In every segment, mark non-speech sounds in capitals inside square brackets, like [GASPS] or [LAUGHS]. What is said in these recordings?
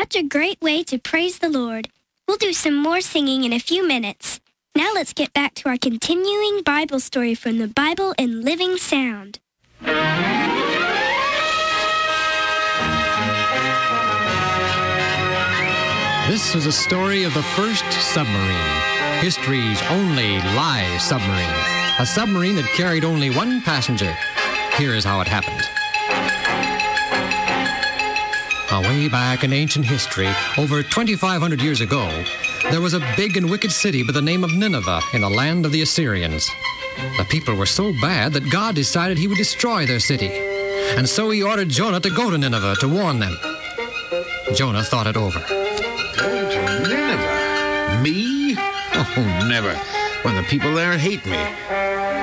Such a great way to praise the Lord. We'll do some more singing in a few minutes. Now let's get back to our continuing Bible story from the Bible in Living Sound. This is a story of the first submarine, history's only live submarine. A submarine that carried only one passenger. Here is how it happened. Away back in ancient history, over 2,500 years ago, there was a big and wicked city by the name of Nineveh in the land of the Assyrians. The people were so bad that God decided he would destroy their city. And so he ordered Jonah to go to Nineveh to warn them. Jonah thought it over. Go to Nineveh? Me? Oh, never. When the people there hate me.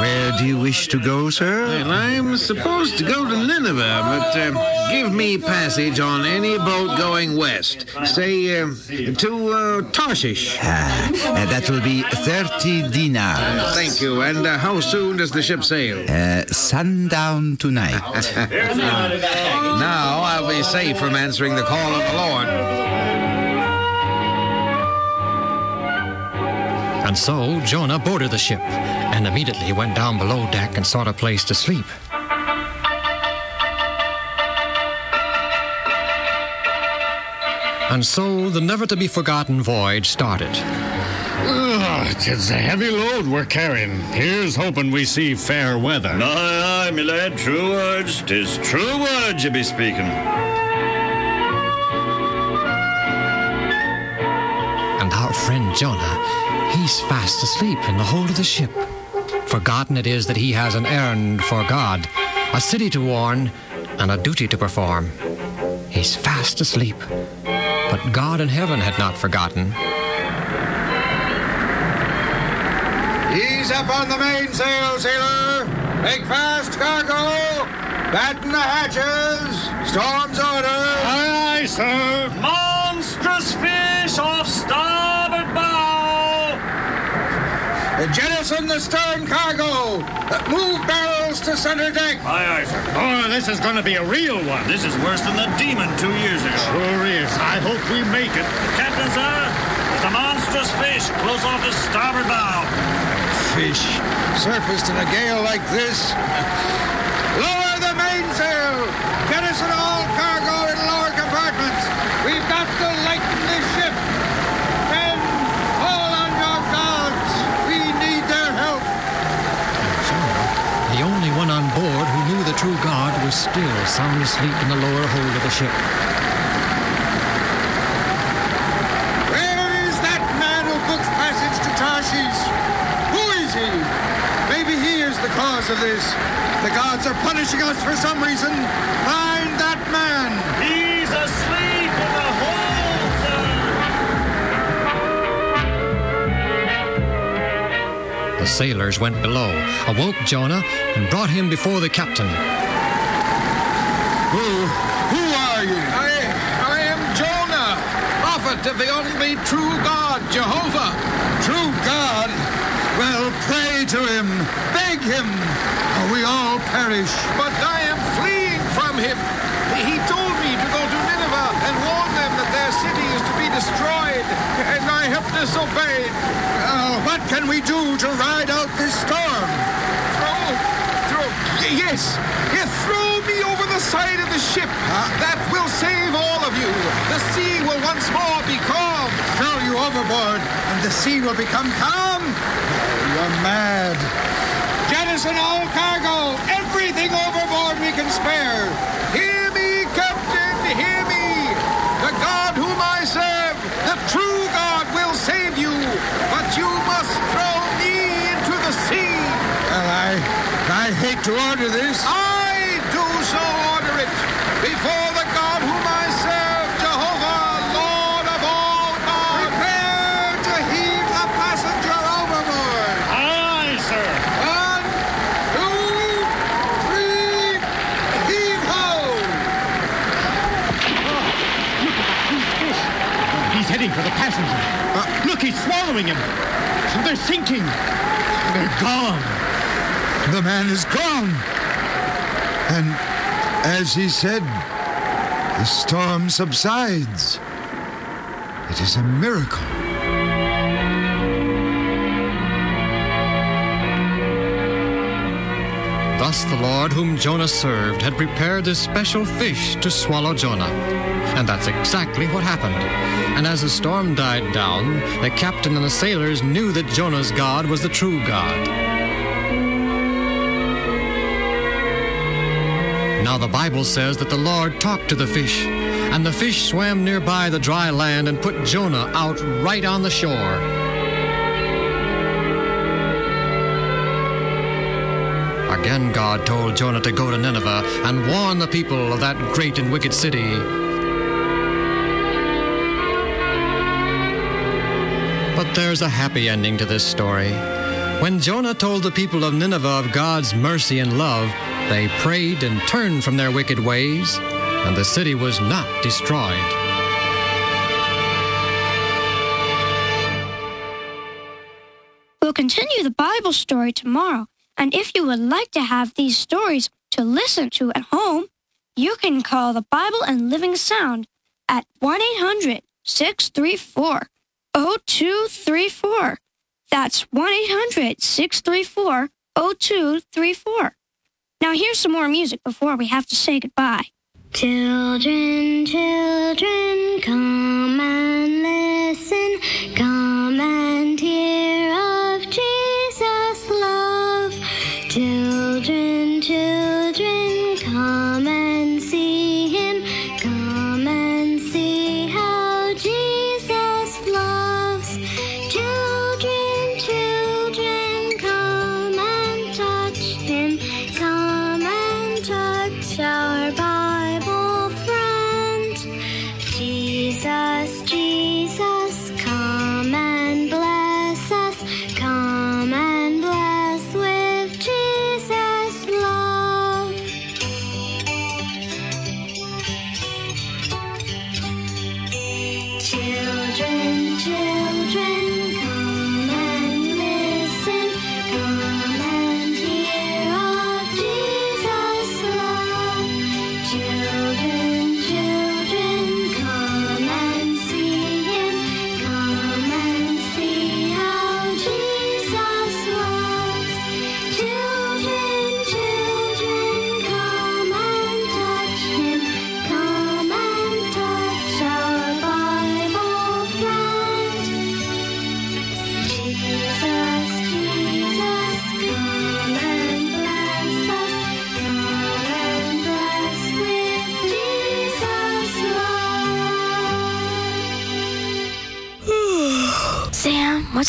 Where do you wish to go, sir? Well, I'm supposed to go to Nineveh, but uh, give me passage on any boat going west. Say, uh, to uh, Tarshish. Ah, uh, that will be 30 dinars. Thank you. And uh, how soon does the ship sail? Uh, sundown tonight. [LAUGHS] now I'll be safe from answering the call of the Lord. And so Jonah boarded the ship and immediately went down below deck and sought a place to sleep. And so the never to be forgotten voyage started. Ugh, it's a heavy load we're carrying. Here's hoping we see fair weather. Aye, aye, my lad, true words. Tis true words you be speaking. And our friend Jonah, he's fast asleep in the hold of the ship. Forgotten it is that he has an errand for God, a city to warn, and a duty to perform. He's fast asleep. But God in heaven had not forgotten. Ease up on the mainsail, sailor. Make fast cargo. Batten the hatches. Storm's orders. Aye, aye, sir. Monstrous fish off starboard bow. Jettison the stern cargo. Move barrels to center deck. Aye, aye, sir. Oh, this is going to be a real one. This is worse than the demon two years ago. Sure is. I hope we make it. Captain, sir, there's a monstrous fish close off the starboard bow. Fish surfaced in a gale like this. Lower still sound asleep in the lower hold of the ship. Where is that man who books passage to Tarshish? Who is he? Maybe he is the cause of this. The gods are punishing us for some reason. Find that man. He's asleep in the hold, sir. The sailors went below, awoke Jonah, and brought him before the captain. Who, who are you? I, I am Jonah, prophet of the only true God, Jehovah. True God? Well, pray to him, beg him, or we all perish. But I am fleeing from him. He told me to go to Nineveh and warn them that their city is to be destroyed, and I have disobeyed. Uh, what can we do to ride out this storm? Throw, throw, yes, yes, throw me over the side ship. That will save all of you. The sea will once more be calm. Throw you overboard, and the sea will become calm. You're mad. Jettison all cargo, everything overboard we can spare. Hear me, Captain, hear me. The God whom I serve, the true God, will save you, but you must throw me into the sea. Well, I, I hate to order this. I do so order it before the God whom I serve, Jehovah, Lord of all gods. Prepare to heave the passenger overboard. Aye, sir. One, two, for the passenger. Uh, look, he's swallowing him. They're sinking. They're gone. The man is gone. And as he said, the storm subsides. It is a miracle. Thus the Lord whom Jonah served had prepared this special fish to swallow Jonah. And that's exactly what happened. And as the storm died down, the captain and the sailors knew that Jonah's God was the true God. Now the Bible says that the Lord talked to the fish, and the fish swam nearby the dry land and put Jonah out right on the shore. Again, God told Jonah to go to Nineveh and warn the people of that great and wicked city. But there's a happy ending to this story. When Jonah told the people of Nineveh of God's mercy and love, they prayed and turned from their wicked ways, and the city was not destroyed. We'll continue the Bible story tomorrow, and if you would like to have these stories to listen to at home, you can call the Bible in Living Sound at 1 800 634 0234. That's 1 800 634 0234. Now, here's some more music before we have to say goodbye. Children, children, come and Children,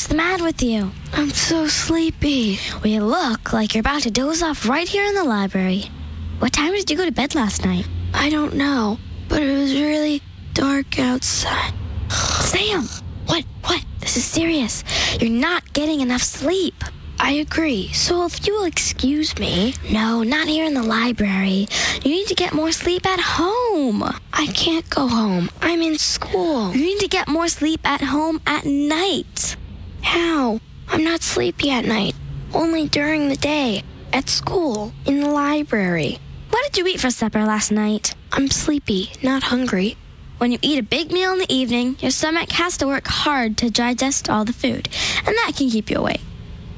what's the matter with you? I'm so sleepy. Well, you look like you're about to doze off right here in the library. What time did you go to bed last night? I don't know, but it was really dark outside. Sam! What? What? This is serious. You're not getting enough sleep. I agree. So if you will excuse me. No, not here in the library. You need to get more sleep at home. I can't go home. I'm in school. You need to get more sleep at home at night. How? I'm not sleepy at night. Only during the day. At school. In the library. What did you eat for supper last night? I'm sleepy, not hungry. When you eat a big meal in the evening, your stomach has to work hard to digest all the food, and that can keep you awake.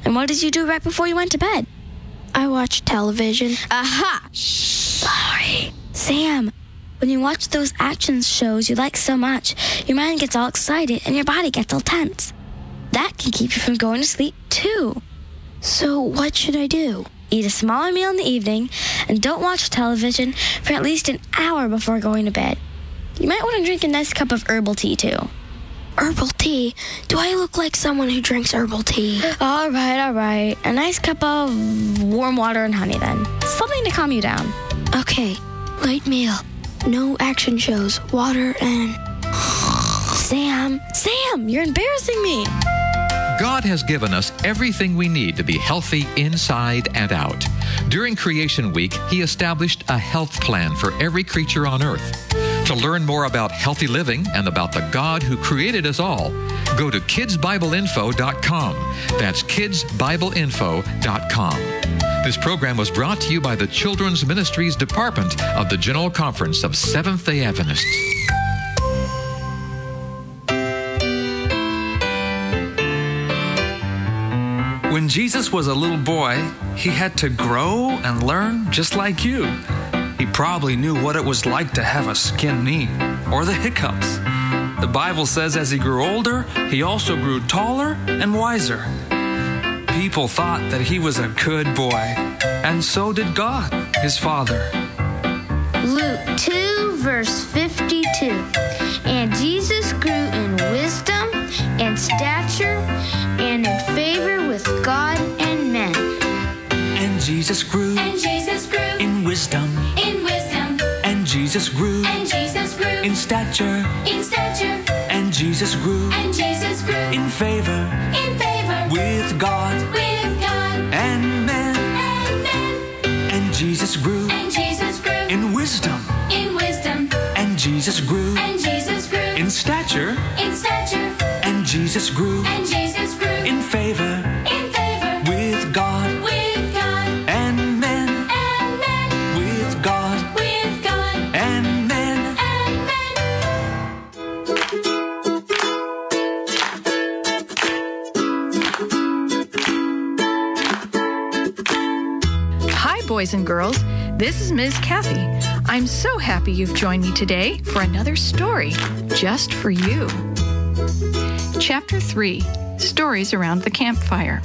And what did you do right before you went to bed? I watched television. Aha! Sorry. Sam, when you watch those action shows you like so much, your mind gets all excited and your body gets all tense. That can keep you from going to sleep, too. So, what should I do? Eat a smaller meal in the evening and don't watch television for at least an hour before going to bed. You might want to drink a nice cup of herbal tea, too. Herbal tea? Do I look like someone who drinks herbal tea? [GASPS] All right, all right. A nice cup of warm water and honey, then. Something to calm you down. Okay, light meal. No action shows. Water and. [GASPS] Sam! Sam! You're embarrassing me! God has given us everything we need to be healthy inside and out. During Creation Week, He established a health plan for every creature on earth. To learn more about healthy living and about the God who created us all, go to kidsbibleinfo.com. That's kidsbibleinfo.com. This program was brought to you by the Children's Ministries Department of the General Conference of Seventh day Adventists. Jesus was a little boy, he had to grow and learn just like you. He probably knew what it was like to have a skin knee or the hiccups. The Bible says as he grew older, he also grew taller and wiser. People thought that he was a good boy, and so did God, his father. Luke 2, verse 52. And Jesus grew in wisdom and stature with God and men. And Jesus grew And Jesus grew in wisdom, in wisdom. and Jesus grew And Jesus grew in stature, in stature. and Jesus grew And Jesus grew in favor in favor with God with God and men. and men. And Jesus grew And Jesus grew in wisdom, in wisdom. and Jesus grew And Jesus grew in stature, in stature. This is Ms. Kathy. I'm so happy you've joined me today for another story just for you. Chapter 3 Stories Around the Campfire.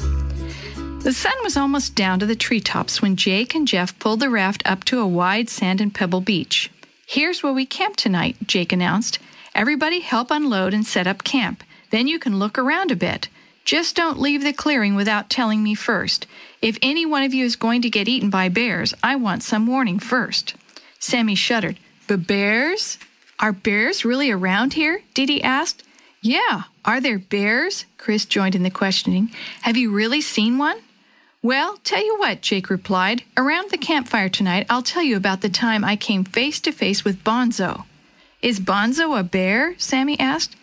The sun was almost down to the treetops when Jake and Jeff pulled the raft up to a wide sand and pebble beach. Here's where we camp tonight, Jake announced. Everybody help unload and set up camp. Then you can look around a bit. Just don't leave the clearing without telling me first. If any one of you is going to get eaten by bears, I want some warning first. Sammy shuddered. But bears? Are bears really around here? Dee asked. Yeah, are there bears? Chris joined in the questioning. Have you really seen one? Well, tell you what, Jake replied. Around the campfire tonight, I'll tell you about the time I came face to face with Bonzo. Is Bonzo a bear? Sammy asked.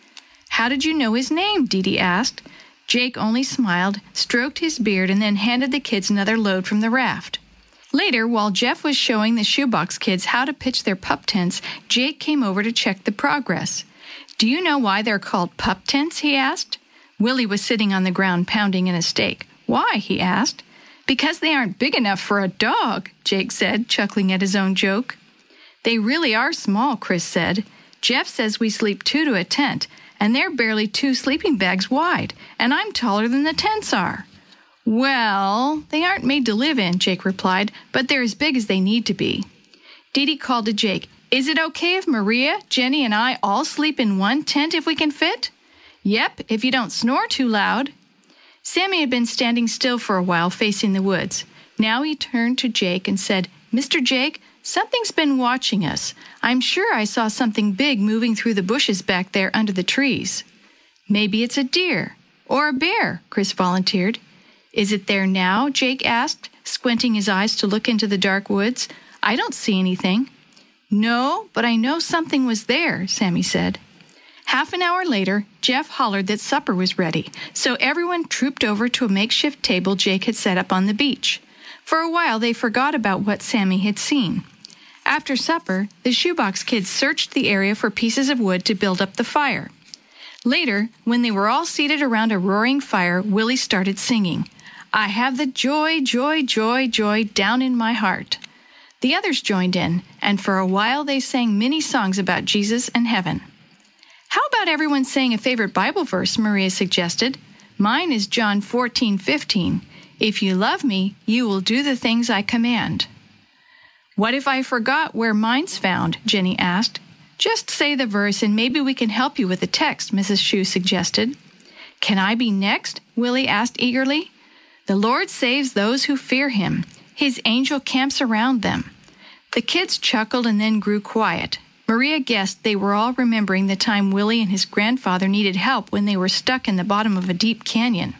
How did you know his name? Dee asked. Jake only smiled, stroked his beard, and then handed the kids another load from the raft. Later, while Jeff was showing the shoebox kids how to pitch their pup tents, Jake came over to check the progress. Do you know why they're called pup tents? he asked. Willie was sitting on the ground pounding in a stake. Why? he asked. Because they aren't big enough for a dog, Jake said, chuckling at his own joke. They really are small, Chris said. Jeff says we sleep two to a tent, and they're barely two sleeping bags wide, and I'm taller than the tents are. Well, they aren't made to live in, Jake replied, but they're as big as they need to be. Dee Dee called to Jake, Is it okay if Maria, Jenny, and I all sleep in one tent if we can fit? Yep, if you don't snore too loud. Sammy had been standing still for a while facing the woods. Now he turned to Jake and said, Mr. Jake, something's been watching us. I'm sure I saw something big moving through the bushes back there under the trees. Maybe it's a deer or a bear, Chris volunteered. Is it there now? Jake asked, squinting his eyes to look into the dark woods. I don't see anything. No, but I know something was there, Sammy said. Half an hour later, Jeff hollered that supper was ready, so everyone trooped over to a makeshift table Jake had set up on the beach. For a while, they forgot about what Sammy had seen. After supper, the shoebox kids searched the area for pieces of wood to build up the fire. Later, when they were all seated around a roaring fire, Willie started singing, I have the joy, joy, joy, joy down in my heart. The others joined in, and for a while they sang many songs about Jesus and heaven. How about everyone saying a favorite Bible verse? Maria suggested. Mine is John 14, 15. If you love me, you will do the things I command. What if I forgot where mine's found? Jenny asked. Just say the verse and maybe we can help you with the text, Mrs. Shue suggested. Can I be next? Willie asked eagerly. The Lord saves those who fear him. His angel camps around them. The kids chuckled and then grew quiet. Maria guessed they were all remembering the time Willie and his grandfather needed help when they were stuck in the bottom of a deep canyon.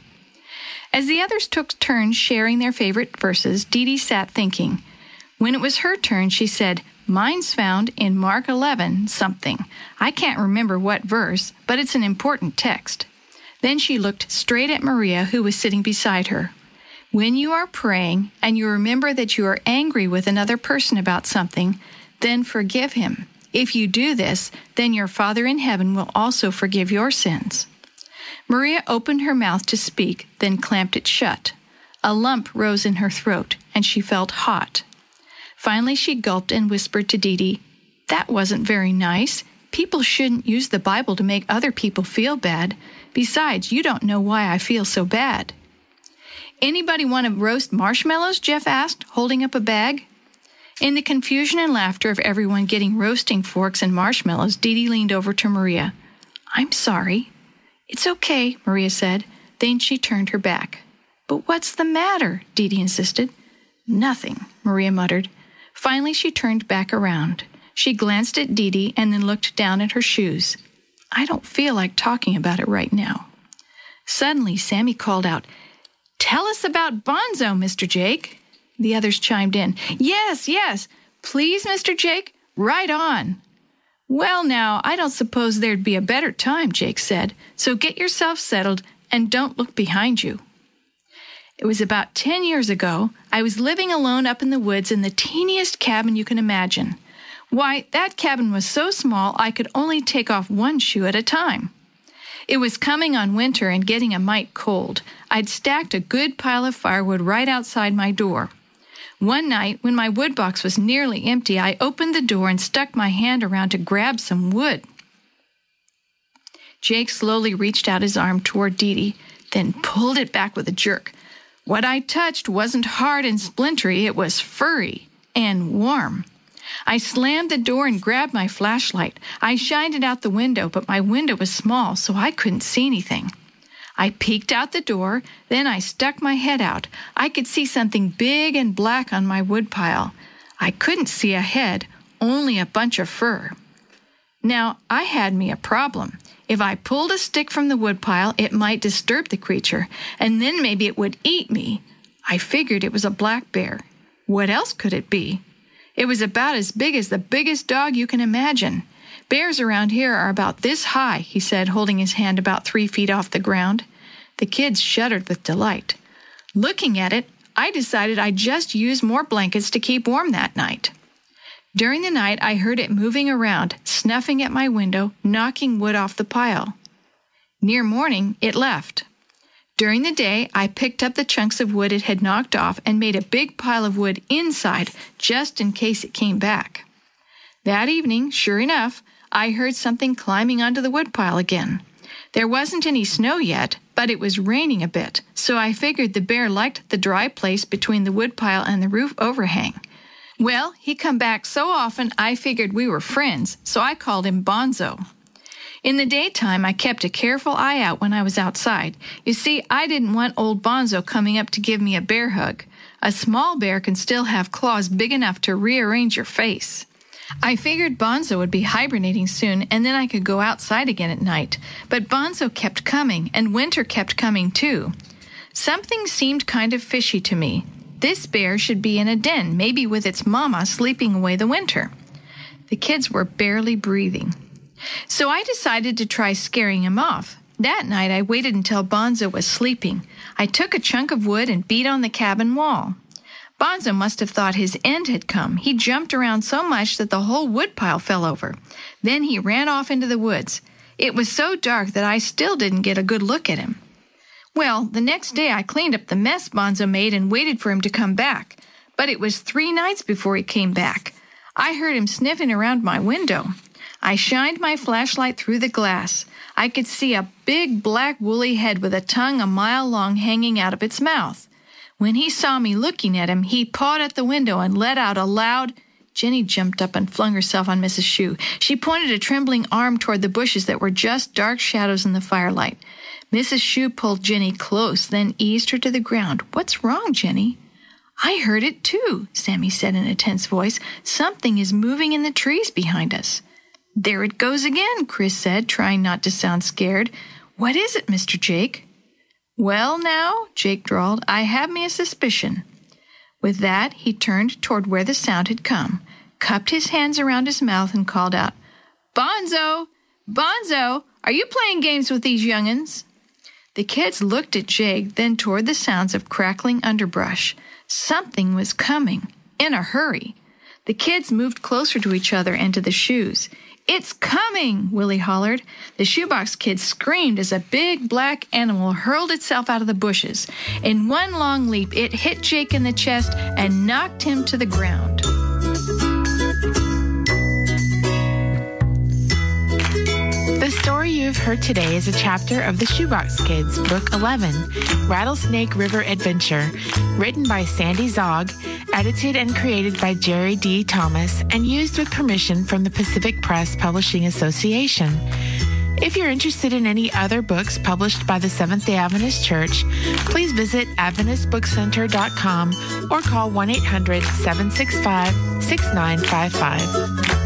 As the others took turns sharing their favorite verses, Dee Dee sat thinking. When it was her turn, she said, Mine's found in Mark 11 something. I can't remember what verse, but it's an important text. Then she looked straight at Maria, who was sitting beside her. When you are praying and you remember that you are angry with another person about something, then forgive him. If you do this, then your Father in heaven will also forgive your sins. Maria opened her mouth to speak, then clamped it shut. A lump rose in her throat, and she felt hot. Finally, she gulped and whispered to Dee Dee, That wasn't very nice. People shouldn't use the Bible to make other people feel bad. Besides, you don't know why I feel so bad. Anybody want to roast marshmallows? Jeff asked, holding up a bag. In the confusion and laughter of everyone getting roasting forks and marshmallows, Dee Dee leaned over to Maria. I'm sorry. It's okay, Maria said. Then she turned her back. But what's the matter? Dee Dee insisted. Nothing, Maria muttered. Finally, she turned back around. She glanced at Dee Dee and then looked down at her shoes. I don't feel like talking about it right now. Suddenly, Sammy called out, Tell us about Bonzo, Mr. Jake. The others chimed in, Yes, yes. Please, Mr. Jake, right on. Well, now, I don't suppose there'd be a better time, Jake said, so get yourself settled and don't look behind you. It was about 10 years ago. I was living alone up in the woods in the teeniest cabin you can imagine. Why, that cabin was so small I could only take off one shoe at a time. It was coming on winter and getting a mite cold. I'd stacked a good pile of firewood right outside my door. One night, when my wood box was nearly empty, I opened the door and stuck my hand around to grab some wood. Jake slowly reached out his arm toward Dee Dee, then pulled it back with a jerk. What I touched wasn't hard and splintery, it was furry and warm. I slammed the door and grabbed my flashlight. I shined it out the window, but my window was small, so I couldn't see anything. I peeked out the door, then I stuck my head out. I could see something big and black on my woodpile. I couldn't see a head, only a bunch of fur. Now, I had me a problem. If I pulled a stick from the woodpile, it might disturb the creature, and then maybe it would eat me. I figured it was a black bear. What else could it be? It was about as big as the biggest dog you can imagine. Bears around here are about this high, he said, holding his hand about three feet off the ground. The kids shuddered with delight. Looking at it, I decided I'd just use more blankets to keep warm that night. During the night, I heard it moving around, snuffing at my window, knocking wood off the pile. Near morning, it left. During the day, I picked up the chunks of wood it had knocked off and made a big pile of wood inside just in case it came back. That evening, sure enough, I heard something climbing onto the woodpile again. There wasn't any snow yet, but it was raining a bit, so I figured the bear liked the dry place between the woodpile and the roof overhang. Well, he come back so often I figured we were friends, so I called him Bonzo. In the daytime, I kept a careful eye out when I was outside. You see, I didn't want old Bonzo coming up to give me a bear hug. A small bear can still have claws big enough to rearrange your face. I figured Bonzo would be hibernating soon and then I could go outside again at night. But Bonzo kept coming and winter kept coming too. Something seemed kind of fishy to me. This bear should be in a den, maybe with its mama sleeping away the winter. The kids were barely breathing. So I decided to try scaring him off. That night I waited until Bonzo was sleeping. I took a chunk of wood and beat on the cabin wall. Bonzo must have thought his end had come. He jumped around so much that the whole woodpile fell over. Then he ran off into the woods. It was so dark that I still didn't get a good look at him. Well, the next day I cleaned up the mess Bonzo made and waited for him to come back. But it was three nights before he came back. I heard him sniffing around my window. I shined my flashlight through the glass. I could see a big black woolly head with a tongue a mile long hanging out of its mouth. When he saw me looking at him, he pawed at the window and let out a loud. Jenny jumped up and flung herself on Mrs. Shue. She pointed a trembling arm toward the bushes that were just dark shadows in the firelight. Mrs. Shue pulled Jenny close, then eased her to the ground. What's wrong, Jenny? I heard it too, Sammy said in a tense voice. Something is moving in the trees behind us. There it goes again, Chris said, trying not to sound scared. What is it, Mr. Jake? Well, now, Jake drawled, I have me a suspicion. With that, he turned toward where the sound had come. cupped his hands around his mouth and called out, Bonzo! Bonzo! Are you playing games with these young'uns? The kids looked at Jake, then toward the sounds of crackling underbrush. Something was coming, in a hurry. The kids moved closer to each other and to the Shues. It's coming, Willie hollered. The shoebox kid screamed as a big black animal hurled itself out of the bushes. In one long leap, it hit Jake in the chest and knocked him to the ground. The story you have heard today is a chapter of the Shoebox Kids, Book 11, Rattlesnake River Adventure, written by Sandy Zaugg, edited and created by Jerry D. Thomas, and used with permission from the Pacific Press Publishing Association. If you're interested in any other books published by the Seventh day Adventist Church, please visit AdventistBookCenter.com or call 1 800 765 6955.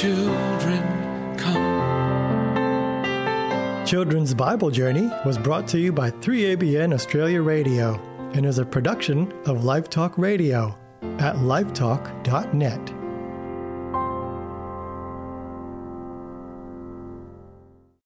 children come. Children's Bible Journey was brought to you by 3ABN Australia Radio and is a production of Live Talk Radio at livetalk.net.